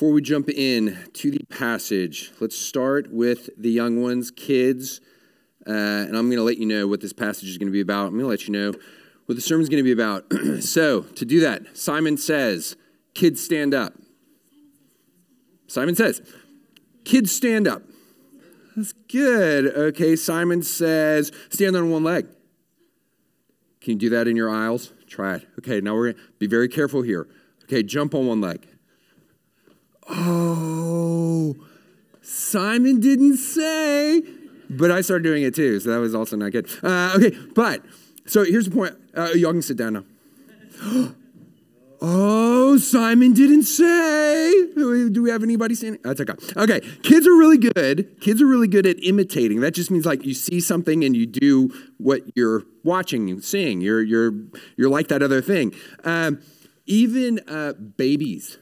before we jump in to the passage, let's start with the young ones, kids. Uh, and I'm going to let you know what this passage is going to be about. I'm going to let you know what the sermon's going to be about. so, to do that, Simon says, Kids stand up. Simon says, Kids stand up. That's good. Okay, Simon says, Stand on one leg. Can you do that in your aisles? Try it. Okay, now we're going to be very careful here. Okay, jump on one leg. Oh, Simon didn't say, but I started doing it too, so that was also not good. Uh, okay, but so here's the point. Uh, y'all can sit down now. Oh, Simon didn't say. Do we have anybody standing? That's okay. Okay, kids are really good. Kids are really good at imitating. That just means like you see something and you do what you're watching, and seeing. You're you're you're like that other thing. Um, even uh, babies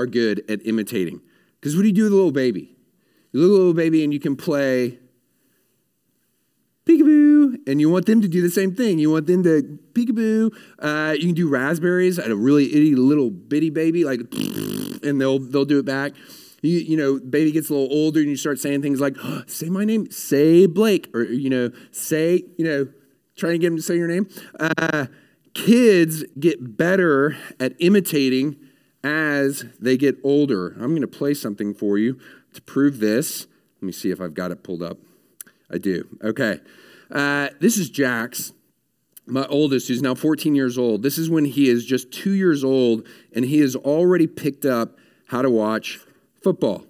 are good at imitating. Because what do you do with a little baby? You look at a little baby and you can play peekaboo, and you want them to do the same thing. You want them to peekaboo. Uh, you can do raspberries at a really itty little bitty baby, like, and they'll they'll do it back. You, you know, baby gets a little older, and you start saying things like, oh, "Say my name," say Blake, or you know, say you know, trying to get them to say your name. Uh, kids get better at imitating as they get older. I'm going to play something for you to prove this. Let me see if I've got it pulled up. I do. Okay. Uh, this is Jax, my oldest, who's now 14 years old. This is when he is just two years old, and he has already picked up how to watch football.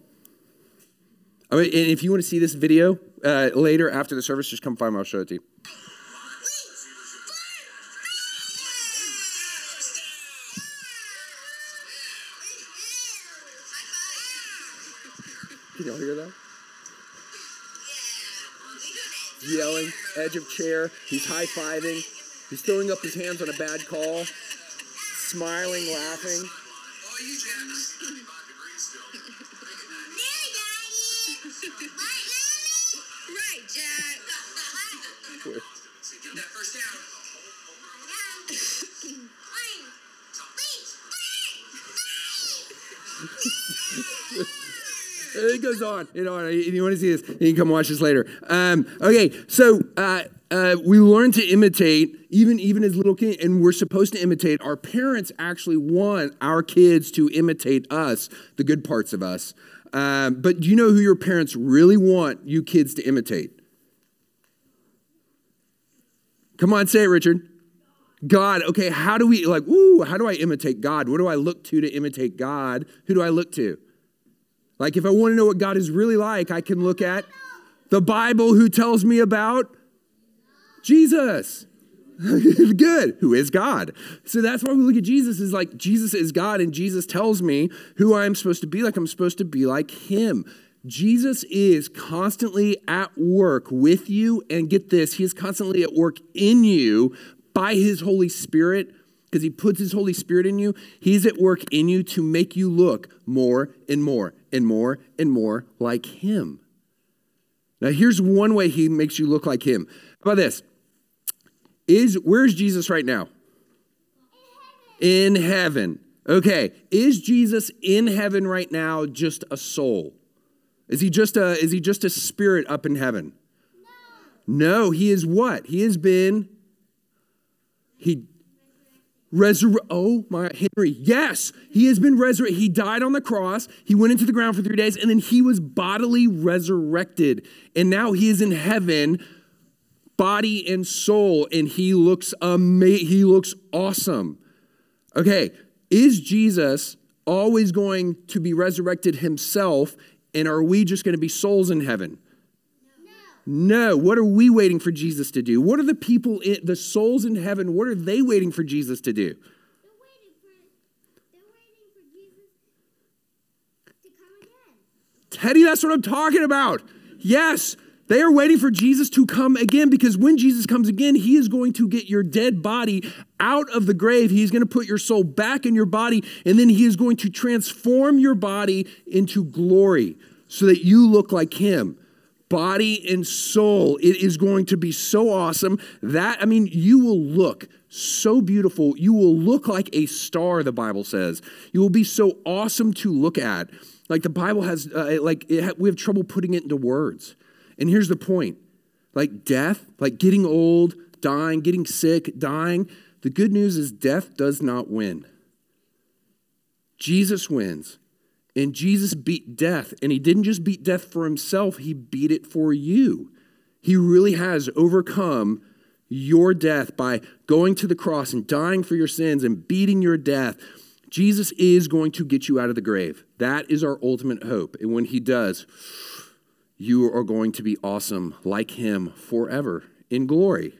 I mean, and if you want to see this video uh, later after the service, just come find me. I'll show it to you. Can y'all hear that? yelling, edge of chair. He's high fiving. He's throwing up his hands on a bad call, smiling, laughing. Right, Jack. It goes on and on. If you want to see this, you can come watch this later. Um, okay, so uh, uh, we learn to imitate even even as little kids, and we're supposed to imitate. Our parents actually want our kids to imitate us, the good parts of us. Um, but do you know who your parents really want you kids to imitate? Come on, say it, Richard. God. Okay, how do we like? Ooh, how do I imitate God? What do I look to to imitate God? Who do I look to? Like, if I want to know what God is really like, I can look at the Bible who tells me about Jesus. Good. Who is God? So that's why we look at Jesus is like Jesus is God, and Jesus tells me who I am supposed to be like. I'm supposed to be like Him. Jesus is constantly at work with you, and get this, He is constantly at work in you by His Holy Spirit because he puts his Holy Spirit in you. He's at work in you to make you look more and more and more and more like him. Now, here's one way he makes you look like him. How about this? Is where's Jesus right now? In heaven. Okay. Is Jesus in heaven right now just a soul? Is he just a is he just a spirit up in heaven? No, no he is what? He has been he Resurrect. Oh my, Henry. Yes, he has been resurrected. He died on the cross. He went into the ground for three days, and then he was bodily resurrected. And now he is in heaven, body and soul, and he looks amazing. He looks awesome. Okay, is Jesus always going to be resurrected himself, and are we just going to be souls in heaven? No. What are we waiting for Jesus to do? What are the people, in, the souls in heaven, what are they waiting for Jesus to do? They're waiting for Jesus to come again. Teddy, that's what I'm talking about. Yes, they are waiting for Jesus to come again because when Jesus comes again, he is going to get your dead body out of the grave. He's going to put your soul back in your body, and then he is going to transform your body into glory so that you look like him. Body and soul. It is going to be so awesome that, I mean, you will look so beautiful. You will look like a star, the Bible says. You will be so awesome to look at. Like the Bible has, uh, like, ha- we have trouble putting it into words. And here's the point like death, like getting old, dying, getting sick, dying. The good news is death does not win. Jesus wins. And Jesus beat death. And he didn't just beat death for himself, he beat it for you. He really has overcome your death by going to the cross and dying for your sins and beating your death. Jesus is going to get you out of the grave. That is our ultimate hope. And when he does, you are going to be awesome like him forever in glory.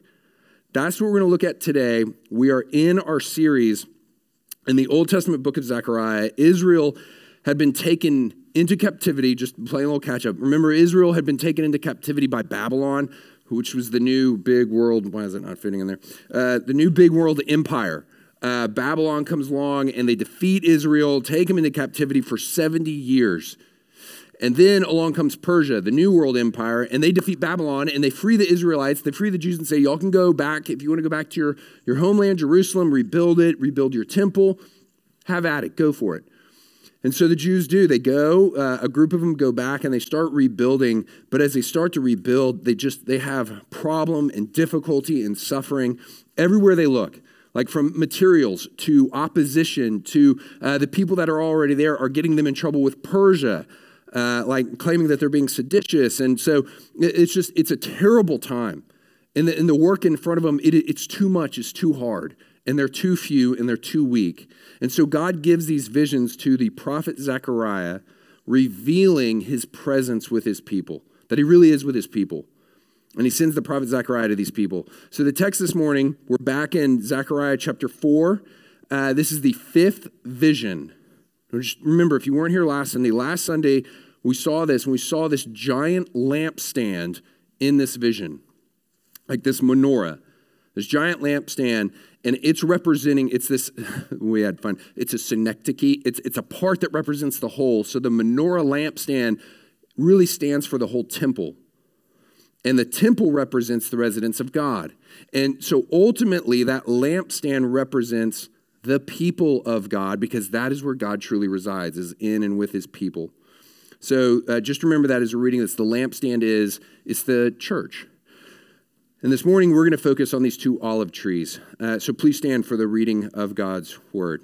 That's what we're going to look at today. We are in our series in the Old Testament book of Zechariah. Israel had been taken into captivity, just playing a little catch up. Remember, Israel had been taken into captivity by Babylon, which was the new big world. Why is it not fitting in there? Uh, the new big world empire. Uh, Babylon comes along and they defeat Israel, take them into captivity for 70 years. And then along comes Persia, the New World Empire, and they defeat Babylon and they free the Israelites. They free the Jews and say, Y'all can go back. If you want to go back to your, your homeland, Jerusalem, rebuild it, rebuild your temple, have at it, go for it. And so the Jews do. They go, uh, a group of them go back and they start rebuilding. But as they start to rebuild, they just, they have problem and difficulty and suffering everywhere they look. Like from materials to opposition to uh, the people that are already there are getting them in trouble with Persia, uh, like claiming that they're being seditious. And so it's just, it's a terrible time. And the, and the work in front of them, it, it's too much, it's too hard and they're too few and they're too weak. And so God gives these visions to the prophet Zechariah, revealing his presence with his people, that he really is with his people. And he sends the prophet Zechariah to these people. So the text this morning, we're back in Zechariah chapter 4. Uh, this is the fifth vision. Just remember, if you weren't here last Sunday, last Sunday we saw this, and we saw this giant lampstand in this vision, like this menorah, this giant lampstand and it's representing it's this we had fun. It's a synecdoche. It's, it's a part that represents the whole. So the menorah lampstand really stands for the whole temple. And the temple represents the residence of god. And so ultimately that lampstand represents the people of god because that is where god truly resides is in and with his people. So uh, just remember that as we're reading this the lampstand is it's the church and this morning, we're going to focus on these two olive trees. Uh, so please stand for the reading of God's word.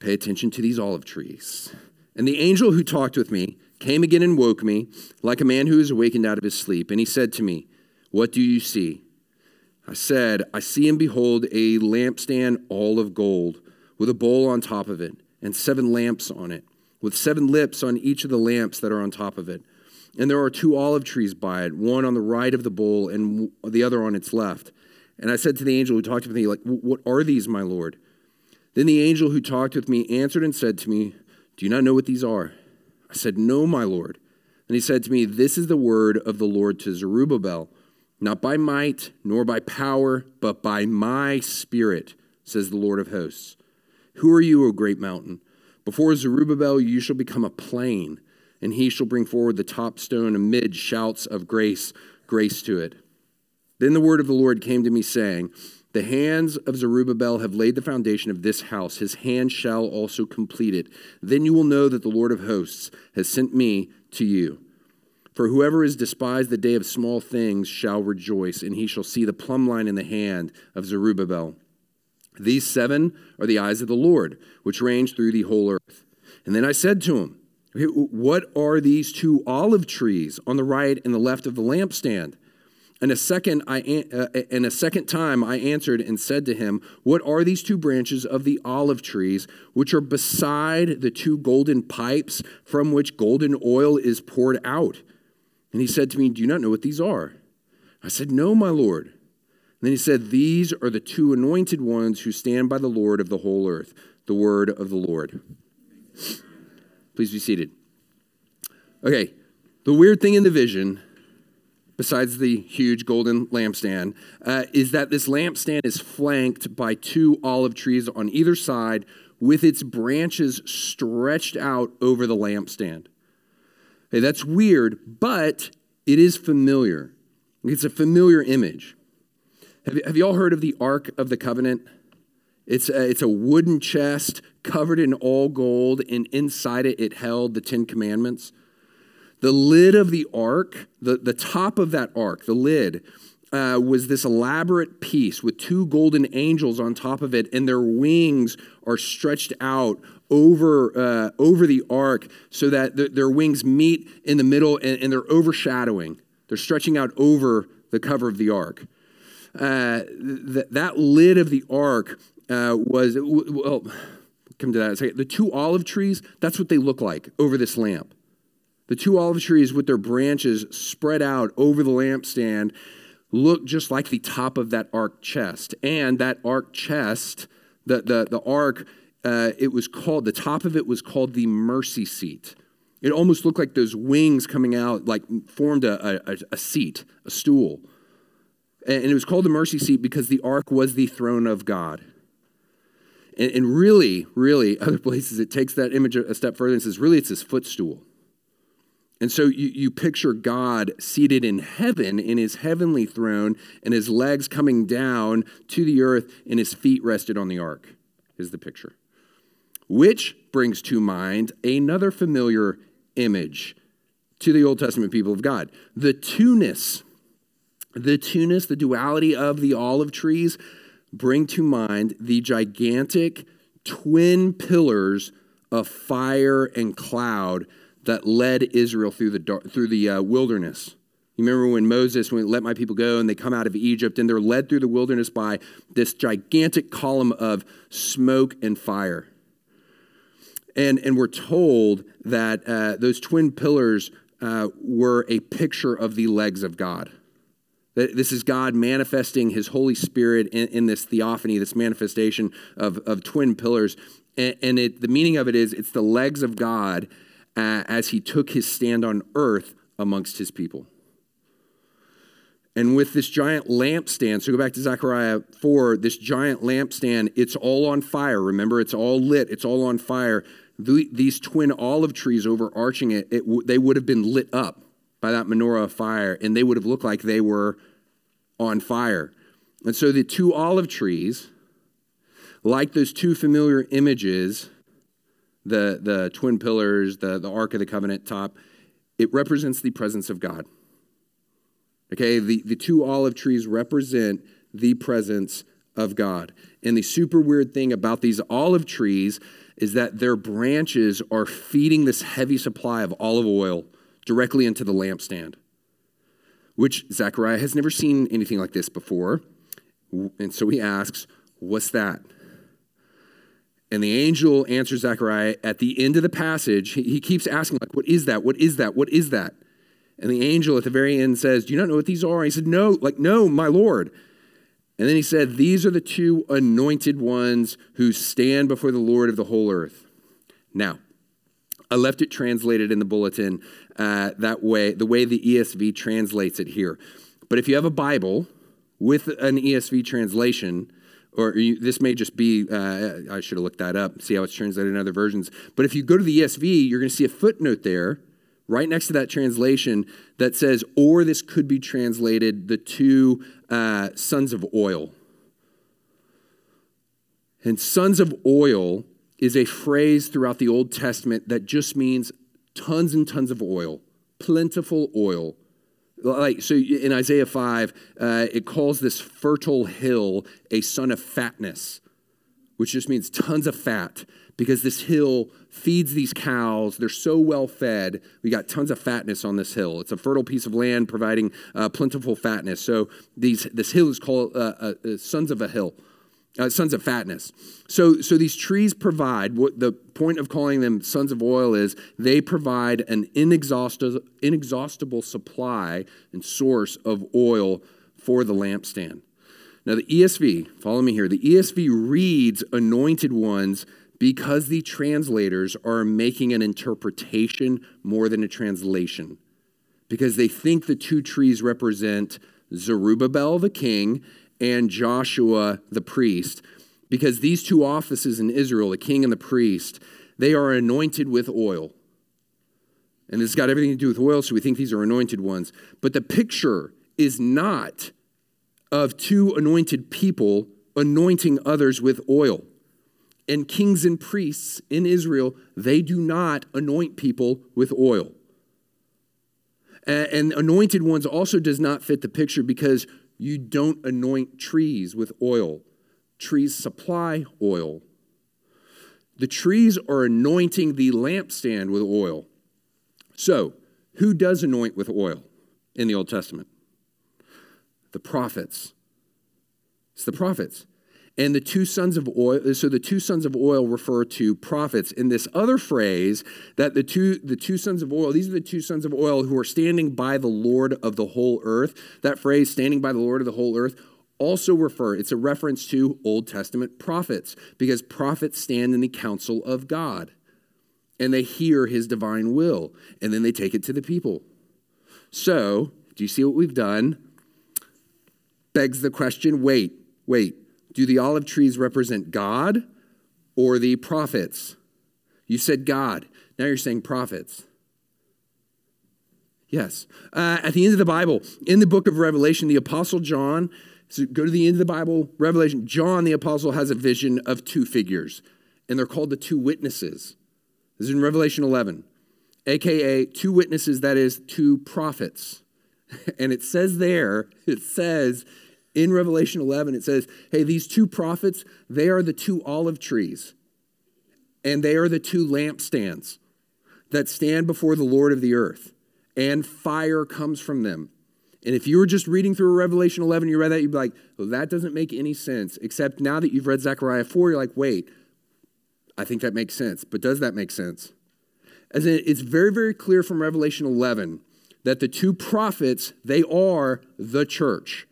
Pay attention to these olive trees. And the angel who talked with me came again and woke me, like a man who is awakened out of his sleep. And he said to me, What do you see? I said, I see and behold a lampstand all of gold, with a bowl on top of it, and seven lamps on it, with seven lips on each of the lamps that are on top of it. And there are two olive trees by it, one on the right of the bowl and the other on its left. And I said to the angel who talked with me, like, what are these, my Lord? Then the angel who talked with me answered and said to me, Do you not know what these are? I said, No, my Lord. And he said to me, This is the word of the Lord to Zerubbabel, not by might nor by power, but by my spirit, says the Lord of hosts. Who are you, O great mountain? Before Zerubbabel, you shall become a plain and he shall bring forward the top stone amid shouts of grace, grace to it. Then the word of the Lord came to me, saying, The hands of Zerubbabel have laid the foundation of this house. His hand shall also complete it. Then you will know that the Lord of hosts has sent me to you. For whoever is despised the day of small things shall rejoice, and he shall see the plumb line in the hand of Zerubbabel. These seven are the eyes of the Lord, which range through the whole earth. And then I said to him, what are these two olive trees on the right and the left of the lampstand? And a second, I, uh, and a second time I answered and said to him, What are these two branches of the olive trees, which are beside the two golden pipes from which golden oil is poured out? And he said to me, Do you not know what these are? I said, No, my Lord. And then he said, These are the two anointed ones who stand by the Lord of the whole earth, the word of the Lord. Please be seated. Okay, the weird thing in the vision besides the huge golden lampstand, uh, is that this lampstand is flanked by two olive trees on either side with its branches stretched out over the lampstand. Hey, that's weird, but it is familiar. It's a familiar image. Have, have you all heard of the Ark of the Covenant? It's a, it's a wooden chest covered in all gold, and inside it, it held the Ten Commandments. The lid of the ark, the, the top of that ark, the lid, uh, was this elaborate piece with two golden angels on top of it, and their wings are stretched out over, uh, over the ark so that the, their wings meet in the middle and, and, they're overshadowing. They're stretching out over the cover of the ark. Uh, th- that lid of the ark uh, was, well, come to that. The two olive trees, that's what they look like over this lamp. The two olive trees with their branches spread out over the lampstand look just like the top of that ark chest. And that ark chest, the, the, the ark, uh, it was called, the top of it was called the mercy seat. It almost looked like those wings coming out, like formed a, a, a seat, a stool. And it was called the mercy seat because the ark was the throne of God. And, and really, really, other places it takes that image a step further and says, really, it's his footstool. And so you, you picture God seated in heaven in his heavenly throne and his legs coming down to the earth and his feet rested on the ark, is the picture. Which brings to mind another familiar image to the Old Testament people of God the two-ness. The two-ness, the duality of the olive trees, bring to mind the gigantic twin pillars of fire and cloud that led Israel through the, through the uh, wilderness. You remember when Moses when let my people go and they come out of Egypt and they're led through the wilderness by this gigantic column of smoke and fire. And, and we're told that uh, those twin pillars uh, were a picture of the legs of God. This is God manifesting his Holy Spirit in, in this theophany, this manifestation of, of twin pillars. And, and it, the meaning of it is it's the legs of God uh, as he took his stand on earth amongst his people. And with this giant lampstand, so go back to Zechariah 4, this giant lampstand, it's all on fire. Remember, it's all lit, it's all on fire. The, these twin olive trees overarching it, it, they would have been lit up by that menorah of fire, and they would have looked like they were on fire. And so the two olive trees, like those two familiar images, the, the twin pillars, the, the Ark of the Covenant top, it represents the presence of God. Okay, the, the two olive trees represent the presence of God. And the super weird thing about these olive trees is that their branches are feeding this heavy supply of olive oil directly into the lampstand, which Zechariah has never seen anything like this before. And so he asks, What's that? And the angel answers Zechariah at the end of the passage. He keeps asking, like, what is that? What is that? What is that? And the angel at the very end says, Do you not know what these are? And he said, No, like, no, my Lord. And then he said, These are the two anointed ones who stand before the Lord of the whole earth. Now, I left it translated in the bulletin uh, that way, the way the ESV translates it here. But if you have a Bible with an ESV translation, or you, this may just be, uh, I should have looked that up, see how it's translated in other versions. But if you go to the ESV, you're going to see a footnote there, right next to that translation, that says, or this could be translated the two uh, sons of oil. And sons of oil is a phrase throughout the Old Testament that just means tons and tons of oil, plentiful oil. Like so in isaiah 5 uh, it calls this fertile hill a son of fatness which just means tons of fat because this hill feeds these cows. They're so well fed. We got tons of fatness on this hill. It's a fertile piece of land providing uh, plentiful fatness. So these this hill is called uh, uh, uh sons of a hill uh, sons of fatness. So, so these trees provide what the point of calling them sons of oil is they provide an inexhaustible, inexhaustible supply and source of oil for the lampstand. Now, the ESV, follow me here, the ESV reads anointed ones because the translators are making an interpretation more than a translation because they think the two trees represent Zerubbabel the king and Joshua the priest. Because these two offices in Israel, the king and the priest, they are anointed with oil. And it's got everything to do with oil, so we think these are anointed ones. But the picture is not of two anointed people anointing others with oil. And kings and priests in Israel, they do not anoint people with oil. And anointed ones also does not fit the picture because you don't anoint trees with oil. Trees supply oil. The trees are anointing the lampstand with oil. So, who does anoint with oil in the Old Testament? The prophets. It's the prophets. And the two sons of oil, so the two sons of oil refer to prophets. In this other phrase, that the two, the two sons of oil, these are the two sons of oil who are standing by the Lord of the whole earth. That phrase, standing by the Lord of the whole earth, also refer, it's a reference to Old Testament prophets, because prophets stand in the counsel of God and they hear his divine will, and then they take it to the people. So, do you see what we've done? Begs the question wait, wait, do the olive trees represent God or the prophets? You said God, now you're saying prophets. Yes. Uh, at the end of the Bible, in the book of Revelation, the Apostle John, so go to the end of the Bible, Revelation, John the Apostle has a vision of two figures, and they're called the two witnesses. This is in Revelation 11, aka two witnesses, that is, two prophets. And it says there, it says in Revelation 11, it says, hey, these two prophets, they are the two olive trees, and they are the two lampstands that stand before the Lord of the earth, and fire comes from them. And if you were just reading through Revelation 11, you read that, you'd be like, well, that doesn't make any sense. Except now that you've read Zechariah 4, you're like, wait, I think that makes sense. But does that make sense? As in, it's very, very clear from Revelation 11 that the two prophets, they are the church.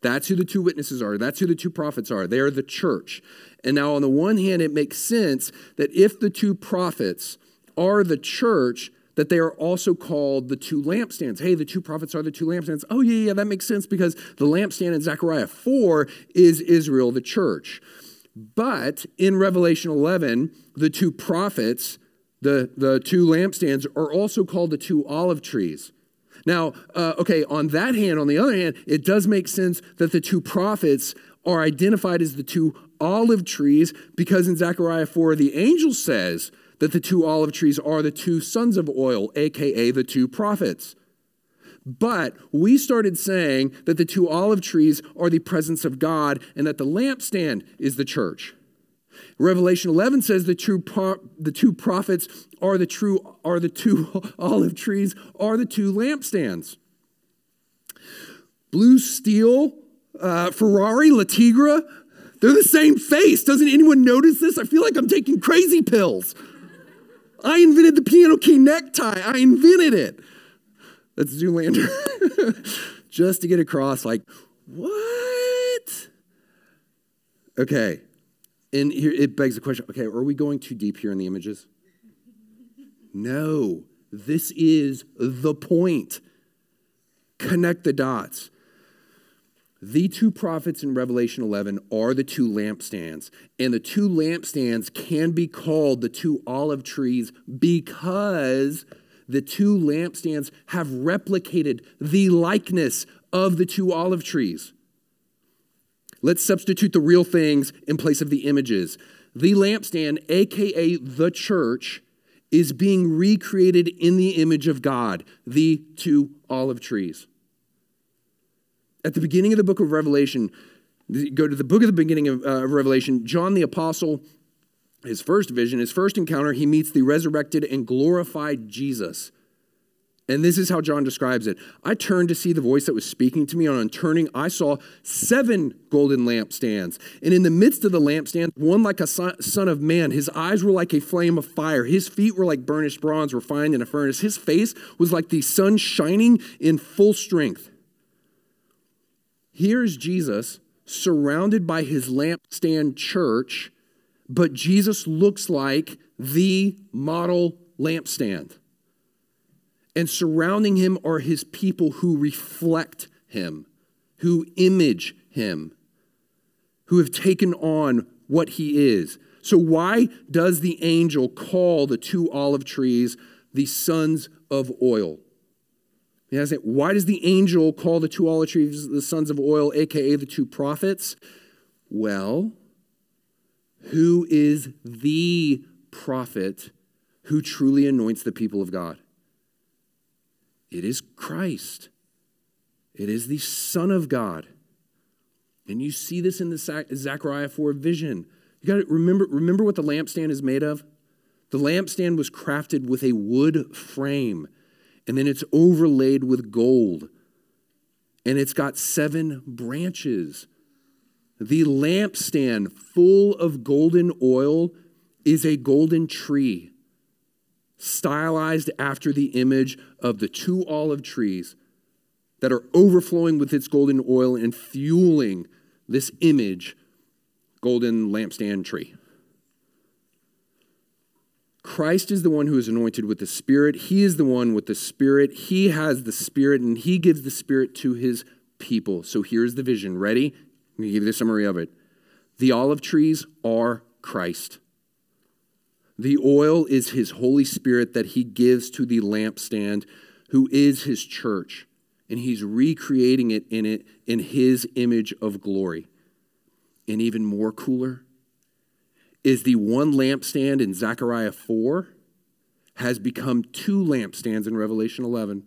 That's who the two witnesses are. That's who the two prophets are. They are the church. And now, on the one hand, it makes sense that if the two prophets are the church, that they are also called the two lampstands. Hey, the two prophets are the two lampstands. Oh, yeah, yeah, that makes sense because the lampstand in Zechariah 4 is Israel, the church. But in Revelation 11, the two prophets, the, the two lampstands, are also called the two olive trees. Now, uh, okay, on that hand, on the other hand, it does make sense that the two prophets are identified as the two olive trees because in Zechariah 4, the angel says that the two olive trees are the two sons of oil, aka the two prophets. But we started saying that the two olive trees are the presence of God and that the lampstand is the church. Revelation 11 says the true pro- the two prophets are the true are the two olive trees are the two lampstands. Blue steel, uh, Ferrari, Le Tigre, they're the same face. Doesn't anyone notice this? I feel like I'm taking crazy pills. I invented the piano key necktie. I invented it. That's Zoolander. Just to get across, like, what? Okay. And here it begs the question okay, are we going too deep here in the images? No. This is the point. Connect the dots. The two prophets in Revelation 11 are the two lampstands, and the two lampstands can be called the two olive trees because the two lampstands have replicated the likeness of the two olive trees. Let's substitute the real things in place of the images. The lampstand, aka the church, is being recreated in the image of God, the two olive trees. At the beginning of the book of Revelation, go to the book of the beginning of uh, Revelation, John the Apostle his first vision, his first encounter, he meets the resurrected and glorified Jesus. And this is how John describes it. I turned to see the voice that was speaking to me, and on turning, I saw seven golden lampstands. And in the midst of the lampstand, one like a son of man. His eyes were like a flame of fire. His feet were like burnished bronze refined in a furnace. His face was like the sun shining in full strength. Here's Jesus surrounded by his lampstand church but Jesus looks like the model lampstand. And surrounding him are his people who reflect him, who image him, who have taken on what he is. So, why does the angel call the two olive trees the sons of oil? Why does the angel call the two olive trees the sons of oil, aka the two prophets? Well, who is the prophet who truly anoints the people of God? It is Christ. It is the Son of God. And you see this in the Zechariah 4 vision. You got to remember, remember what the lampstand is made of? The lampstand was crafted with a wood frame, and then it's overlaid with gold. And it's got seven branches. The lampstand full of golden oil is a golden tree, stylized after the image of the two olive trees that are overflowing with its golden oil and fueling this image, golden lampstand tree. Christ is the one who is anointed with the Spirit. He is the one with the Spirit. He has the Spirit, and He gives the Spirit to His people. So here's the vision. Ready? I'm going to give you the summary of it. The olive trees are Christ. The oil is His Holy Spirit that He gives to the lampstand, who is His church and he's recreating it in it in his image of glory. And even more cooler is the one lampstand in Zechariah 4 has become two lampstands in Revelation 11.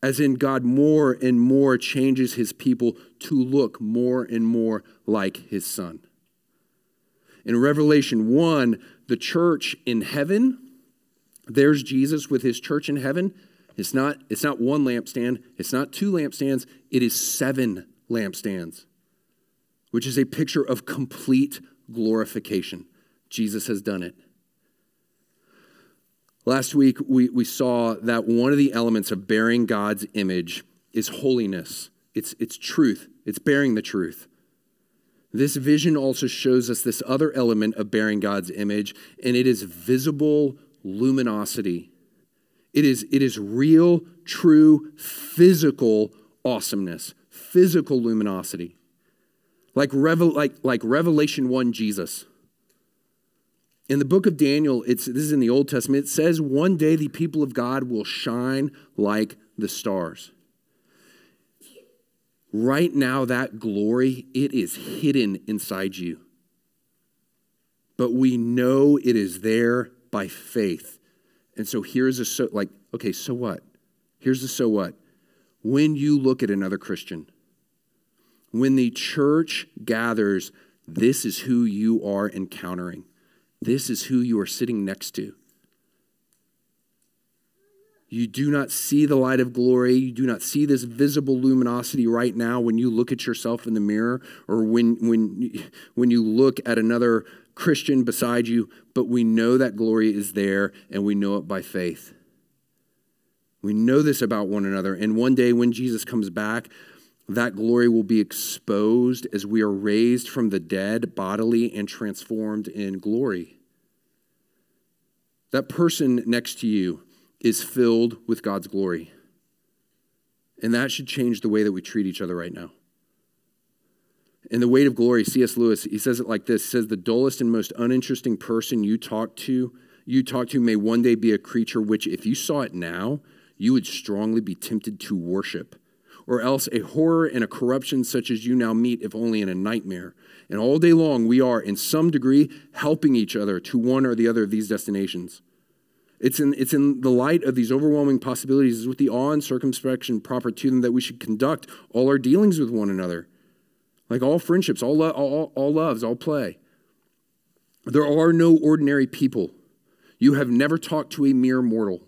As in, God more and more changes his people to look more and more like his son. In Revelation 1, the church in heaven, there's Jesus with his church in heaven it's not, it's not one lampstand, it's not two lampstands, it is seven lampstands, which is a picture of complete glorification. Jesus has done it. Last week, we, we saw that one of the elements of bearing God's image is holiness, it's, it's truth, it's bearing the truth. This vision also shows us this other element of bearing God's image, and it is visible luminosity. It is, it is real, true, physical awesomeness, physical luminosity. Like, Revel, like, like Revelation 1 Jesus. In the book of Daniel, it's, this is in the Old Testament, it says one day the people of God will shine like the stars. Right now, that glory, it is hidden inside you. But we know it is there by faith and so here's a so, like, okay, so what? Here's the so what. When you look at another Christian, when the church gathers, this is who you are encountering. This is who you are sitting next to. You do not see the light of glory. You do not see this visible luminosity right now when you look at yourself in the mirror or when, when, when you look at another Christian beside you, but we know that glory is there and we know it by faith. We know this about one another. And one day when Jesus comes back, that glory will be exposed as we are raised from the dead bodily and transformed in glory. That person next to you is filled with God's glory. And that should change the way that we treat each other right now. In The Weight of Glory, C.S. Lewis, he says it like this he says, The dullest and most uninteresting person you talk to, you talk to may one day be a creature which, if you saw it now, you would strongly be tempted to worship. Or else a horror and a corruption such as you now meet, if only in a nightmare. And all day long, we are, in some degree, helping each other to one or the other of these destinations. It's in, it's in the light of these overwhelming possibilities, with the awe and circumspection proper to them, that we should conduct all our dealings with one another like all friendships, all, lo- all, all loves, all play. There are no ordinary people. You have never talked to a mere mortal.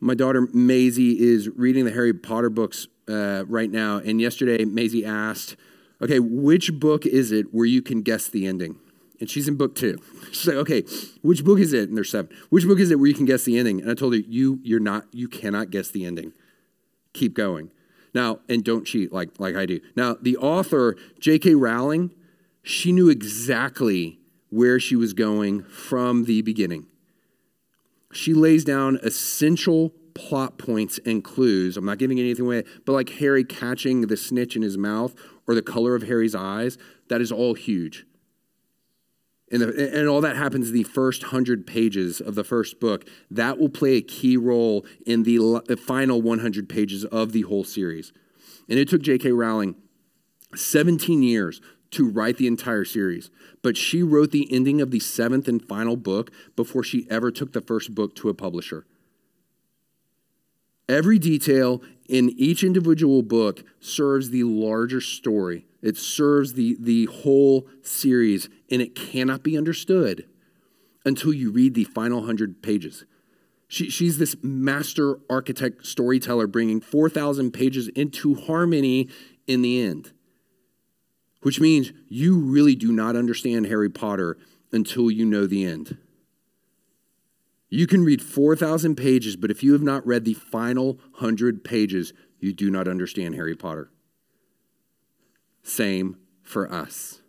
My daughter Maisie is reading the Harry Potter books uh, right now, and yesterday Maisie asked, Okay, which book is it where you can guess the ending? And she's in book two. She's like, okay, which book is it? And there's seven. Which book is it where you can guess the ending? And I told her, you, you're not, you cannot guess the ending. Keep going. Now, and don't cheat like, like I do. Now, the author, J.K. Rowling, she knew exactly where she was going from the beginning. she lays down essential plot points and clues. I'm not giving anything away, but like Harry catching the snitch in his mouth or the color of Harry's eyes, that is all huge. And, the, and all that happens in the first hundred pages of the first book. That will play a key role in the, the final 100 pages of the whole series. And it took J.K. Rowling 17 years to write the entire series, but she wrote the ending of the seventh and final book before she ever took the first book to a publisher. Every detail in each individual book serves the larger story. It serves the, the whole series, and it cannot be understood until you read the final hundred pages. She, she's this master architect storyteller bringing 4,000 pages into harmony in the end which means you really do not understand Harry Potter until you know the end. You can read 4,000 pages, but if you have not read the final 100 pages, you do not understand Harry Potter. Same for us.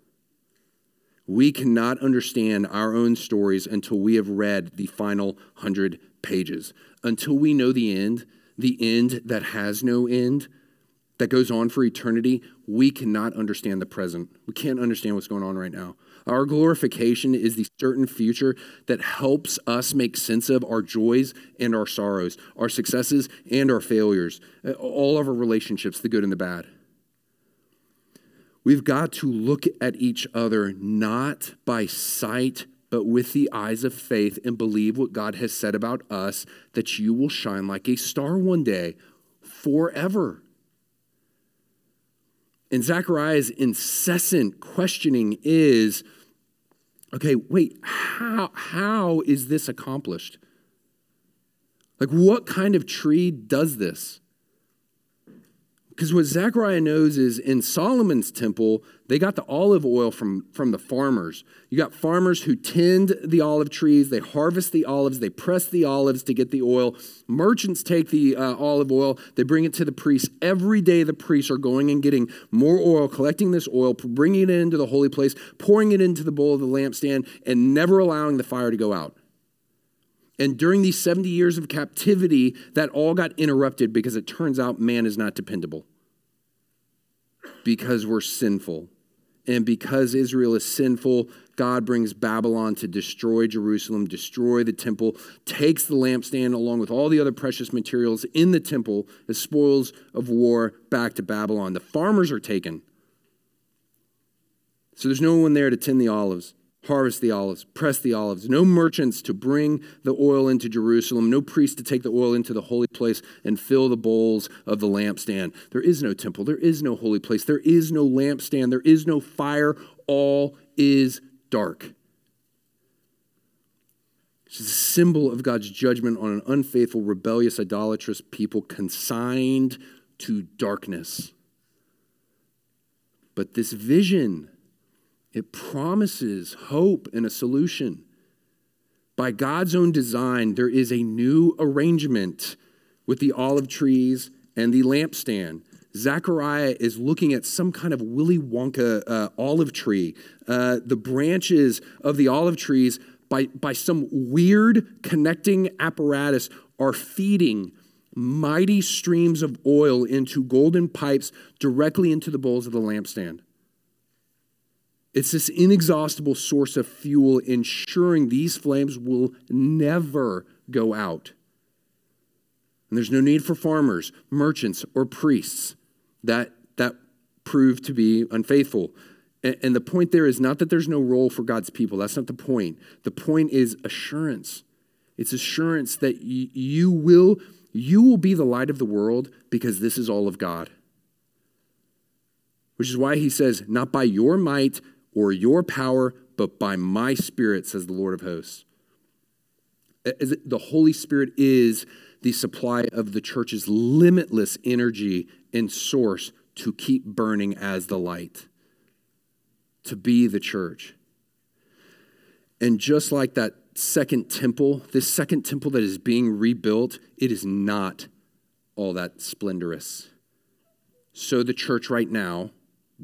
We cannot understand our own stories until we have read the final 100 pages. Until we know the end, the end that has no end, that goes on for eternity, we cannot understand the present. We can't understand what's going on right now. Our glorification is the certain future that helps us make sense of our joys and our sorrows, our successes and our failures, all of our relationships, the good and the bad. We've got to look at each other not by sight, but with the eyes of faith and believe what God has said about us that you will shine like a star one day forever. And Zechariah's incessant questioning is okay, wait, how, how is this accomplished? Like, what kind of tree does this? Because what Zechariah knows is in Solomon's temple, they got the olive oil from, from the farmers. You got farmers who tend the olive trees, they harvest the olives, they press the olives to get the oil. Merchants take the uh, olive oil, they bring it to the priests. Every day, the priests are going and getting more oil, collecting this oil, bringing it into the holy place, pouring it into the bowl of the lampstand, and never allowing the fire to go out. And during these 70 years of captivity, that all got interrupted because it turns out man is not dependable because we're sinful. And because Israel is sinful, God brings Babylon to destroy Jerusalem, destroy the temple, takes the lampstand along with all the other precious materials in the temple as spoils of war back to Babylon. The farmers are taken. So there's no one there to tend the olives harvest the olives, press the olives, no merchants to bring the oil into Jerusalem, no priest to take the oil into the holy place and fill the bowls of the lampstand. There is no temple, there is no holy place, there is no lampstand, there is no fire, all is dark. It's a symbol of God's judgment on an unfaithful, rebellious, idolatrous people consigned to darkness. But this vision it promises hope and a solution. By God's own design, there is a new arrangement with the olive trees and the lampstand. Zechariah is looking at some kind of Willy Wonka uh, olive tree. Uh, the branches of the olive trees, by, by some weird connecting apparatus, are feeding mighty streams of oil into golden pipes directly into the bowls of the lampstand. It's this inexhaustible source of fuel, ensuring these flames will never go out. And there's no need for farmers, merchants, or priests that, that prove to be unfaithful. And, and the point there is not that there's no role for God's people. That's not the point. The point is assurance. It's assurance that y- you will you will be the light of the world because this is all of God. Which is why he says, not by your might, or your power, but by my spirit, says the Lord of hosts. The Holy Spirit is the supply of the church's limitless energy and source to keep burning as the light, to be the church. And just like that second temple, this second temple that is being rebuilt, it is not all that splendorous. So the church right now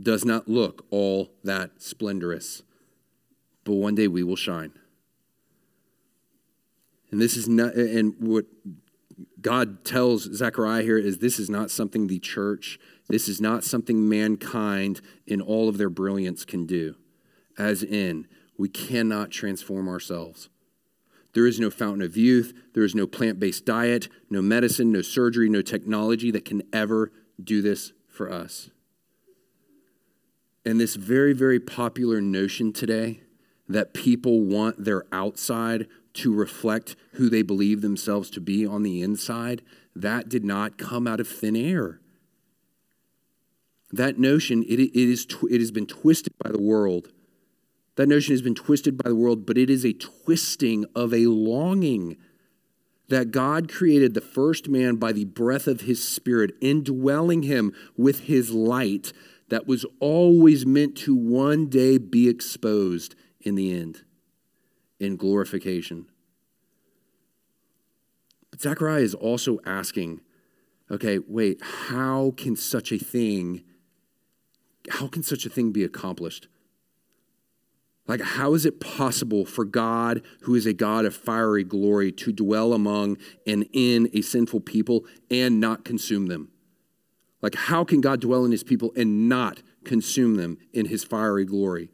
does not look all that splendorous, but one day we will shine. And this is not, and what God tells Zechariah here is this is not something the church, this is not something mankind in all of their brilliance can do. As in, we cannot transform ourselves. There is no fountain of youth. There is no plant based diet, no medicine, no surgery, no technology that can ever do this for us. And this very, very popular notion today that people want their outside to reflect who they believe themselves to be on the inside, that did not come out of thin air. That notion, it, it, is, it has been twisted by the world. That notion has been twisted by the world, but it is a twisting of a longing that God created the first man by the breath of his spirit, indwelling him with his light that was always meant to one day be exposed in the end in glorification. But Zechariah is also asking, okay, wait, how can such a thing, how can such a thing be accomplished? Like, how is it possible for God, who is a God of fiery glory, to dwell among and in a sinful people and not consume them? Like, how can God dwell in his people and not consume them in his fiery glory?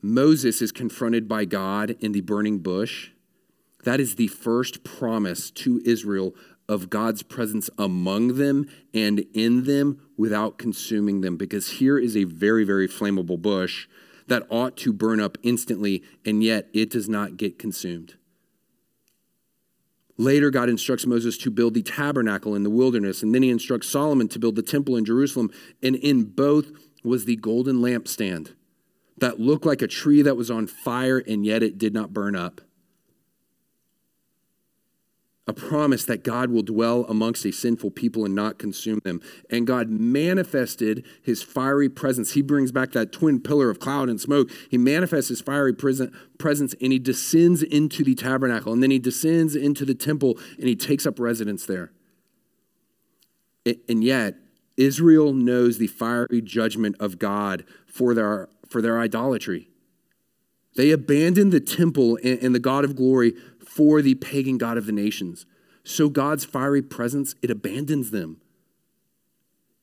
Moses is confronted by God in the burning bush. That is the first promise to Israel of God's presence among them and in them without consuming them. Because here is a very, very flammable bush that ought to burn up instantly, and yet it does not get consumed. Later, God instructs Moses to build the tabernacle in the wilderness, and then he instructs Solomon to build the temple in Jerusalem. And in both was the golden lampstand that looked like a tree that was on fire and yet it did not burn up. A promise that God will dwell amongst a sinful people and not consume them. And God manifested his fiery presence. He brings back that twin pillar of cloud and smoke. He manifests his fiery presence and he descends into the tabernacle. And then he descends into the temple and he takes up residence there. And yet, Israel knows the fiery judgment of God for their for their idolatry. They abandoned the temple and the God of glory for the pagan God of the nations. So God's fiery presence, it abandons them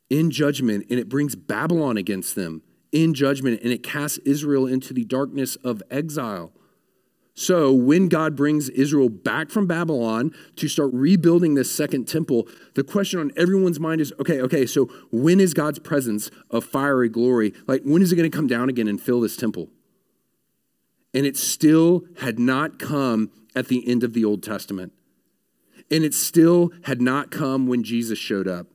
in judgment and it brings Babylon against them in judgment and it casts Israel into the darkness of exile. So, when God brings Israel back from Babylon to start rebuilding this second temple, the question on everyone's mind is okay, okay, so when is God's presence of fiery glory? Like, when is it going to come down again and fill this temple? And it still had not come at the end of the Old Testament. And it still had not come when Jesus showed up.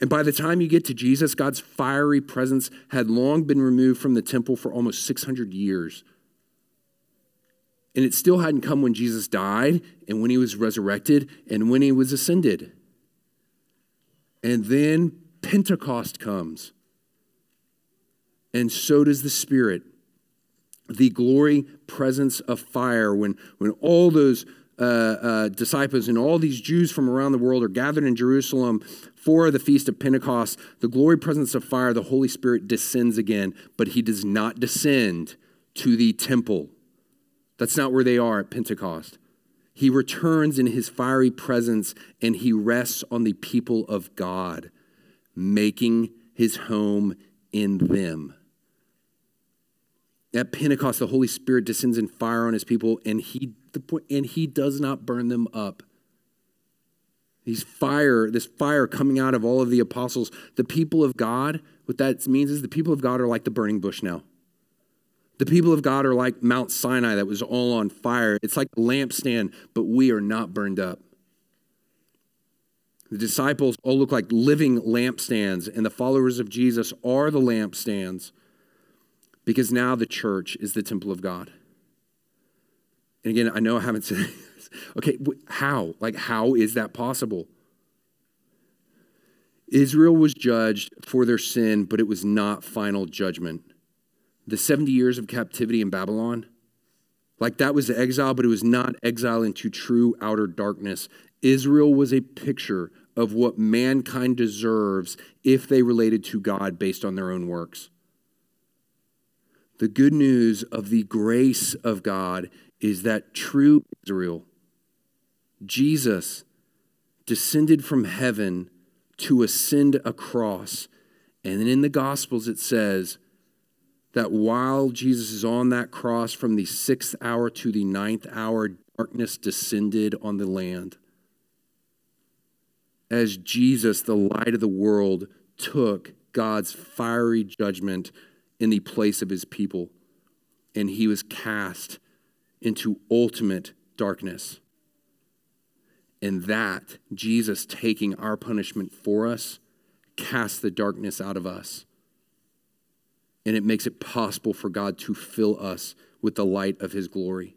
And by the time you get to Jesus, God's fiery presence had long been removed from the temple for almost 600 years. And it still hadn't come when Jesus died and when he was resurrected and when he was ascended. And then Pentecost comes. And so does the Spirit. The glory presence of fire when, when all those uh, uh, disciples and all these Jews from around the world are gathered in Jerusalem for the feast of Pentecost, the glory presence of fire, the Holy Spirit descends again, but he does not descend to the temple. That's not where they are at Pentecost. He returns in his fiery presence and he rests on the people of God, making his home in them. At Pentecost, the Holy Spirit descends in fire on his people and he, the and he does not burn them up. These fire, this fire coming out of all of the apostles, the people of God, what that means is the people of God are like the burning bush now. The people of God are like Mount Sinai that was all on fire. It's like a lampstand, but we are not burned up. The disciples all look like living lampstands, and the followers of Jesus are the lampstands because now the church is the temple of God. And again, I know I haven't said this. Okay, how? Like, how is that possible? Israel was judged for their sin, but it was not final judgment the 70 years of captivity in Babylon, like that was the exile, but it was not exile into true outer darkness. Israel was a picture of what mankind deserves if they related to God based on their own works. The good news of the grace of God is that true Israel, Jesus, descended from heaven to ascend a cross. And then in the Gospels, it says that while Jesus is on that cross from the sixth hour to the ninth hour, darkness descended on the land. As Jesus, the light of the world, took God's fiery judgment in the place of his people, and he was cast into ultimate darkness. And that, Jesus taking our punishment for us, casts the darkness out of us. And it makes it possible for God to fill us with the light of his glory.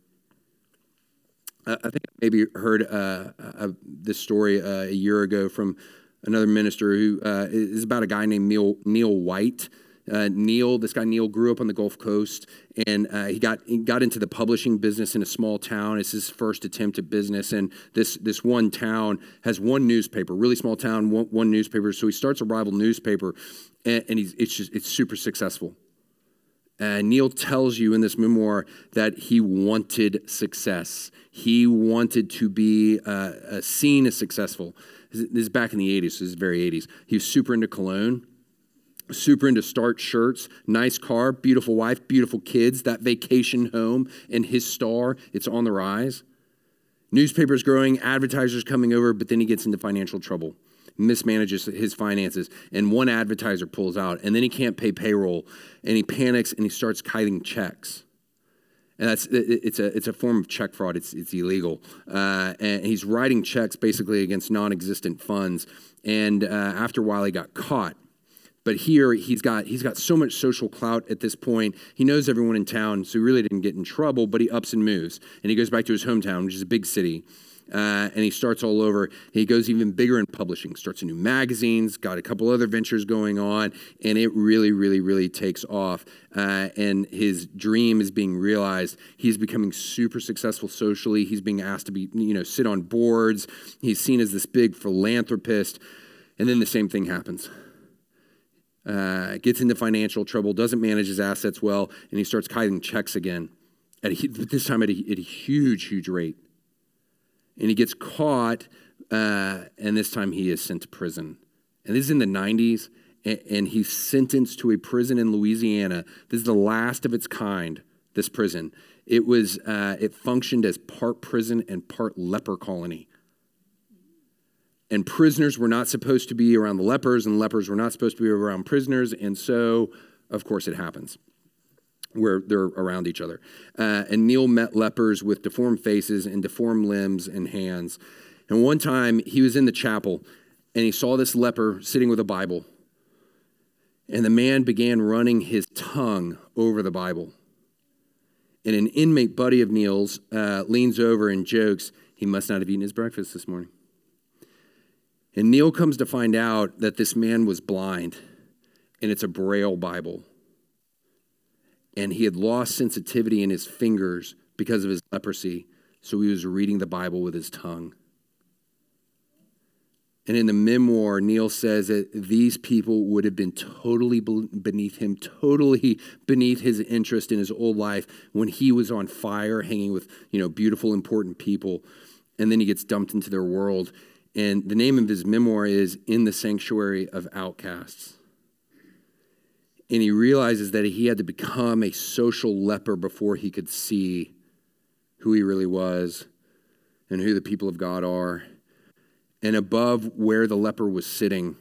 I think I maybe heard uh, uh, this story uh, a year ago from another minister who uh, is about a guy named Neil, Neil White. Uh, Neil, this guy Neil, grew up on the Gulf Coast, and uh, he got he got into the publishing business in a small town. It's his first attempt at business, and this this one town has one newspaper, really small town, one, one newspaper. So he starts a rival newspaper, and, and he's it's just it's super successful. And Neil tells you in this memoir that he wanted success. He wanted to be uh, seen as successful. This is back in the 80s, so this is very 80s. He was super into cologne super into start shirts, nice car, beautiful wife, beautiful kids, that vacation home, and his star, it's on the rise. Newspapers growing, advertisers coming over, but then he gets into financial trouble, mismanages his finances, and one advertiser pulls out, and then he can't pay payroll, and he panics and he starts kiting checks. And that's it's a it's a form of check fraud. It's it's illegal. Uh, and he's writing checks basically against non-existent funds. And uh, after a while, he got caught but here he's got he's got so much social clout at this point. He knows everyone in town, so he really didn't get in trouble. But he ups and moves, and he goes back to his hometown, which is a big city. Uh, and he starts all over. He goes even bigger in publishing, starts a new magazines, got a couple other ventures going on, and it really, really, really takes off. Uh, and his dream is being realized. He's becoming super successful socially. He's being asked to be, you know, sit on boards. He's seen as this big philanthropist. And then the same thing happens uh, gets into financial trouble, doesn't manage his assets well, and he starts kiting checks again, at a, this time at a, at a, huge, huge rate. And he gets caught, uh, and this time he is sent to prison. And this is in the 90s, and, and he's sentenced to a prison in Louisiana. This is the last of its kind, this prison. It was, uh, it functioned as part prison and part leper colony and prisoners were not supposed to be around the lepers, and lepers were not supposed to be around prisoners, and so, of course, it happens where they're around each other. Uh, and Neil met lepers with deformed faces and deformed limbs and hands. And one time he was in the chapel and he saw this leper sitting with a Bible. And the man began running his tongue over the Bible. And an inmate buddy of Neil's uh, leans over and jokes, He must not have eaten his breakfast this morning. And Neil comes to find out that this man was blind, and it's a Braille Bible. And he had lost sensitivity in his fingers because of his leprosy, so he was reading the Bible with his tongue. And in the memoir, Neil says that these people would have been totally beneath him, totally beneath his interest in his old life when he was on fire, hanging with you know beautiful, important people, and then he gets dumped into their world. And the name of his memoir is In the Sanctuary of Outcasts. And he realizes that he had to become a social leper before he could see who he really was and who the people of God are. And above where the leper was sitting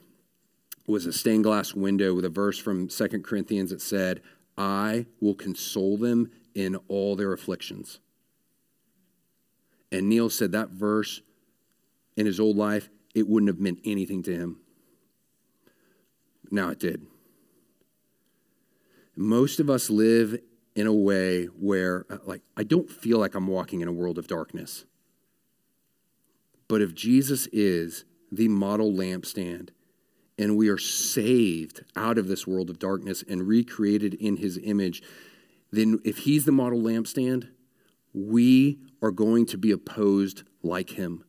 was a stained glass window with a verse from Second Corinthians that said, I will console them in all their afflictions. And Neil said that verse in his old life, it wouldn't have meant anything to him. Now it did. Most of us live in a way where, uh, like, I don't feel like I'm walking in a world of darkness. But if Jesus is the model lampstand, and we are saved out of this world of darkness and recreated in his image, then if he's the model lampstand, we are going to be opposed like him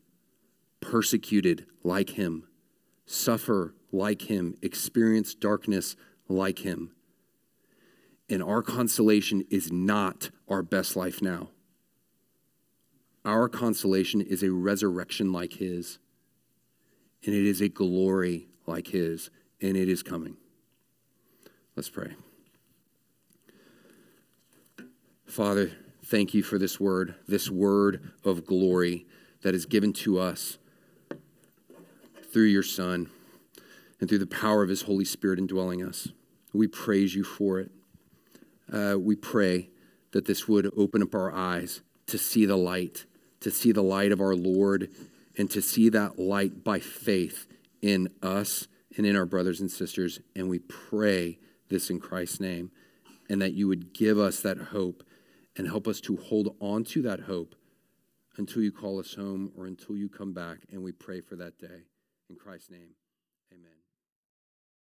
persecuted like him, suffer like him, experience darkness like him. And our consolation is not our best life now. Our consolation is a resurrection like his, and it is a glory like his, and it is coming. Let's pray. Father, thank you for this word, this word of glory that is given to us through your Son and through the power of his Holy Spirit indwelling us. We praise you for it. Uh, we pray that this would open up our eyes to see the light, to see the light of our Lord, and to see that light by faith in us and in our brothers and sisters. And we pray this in Christ's name, and that you would give us that hope and help us to hold on to that hope until you call us home or until you come back. And we pray for that day. In Christ's name.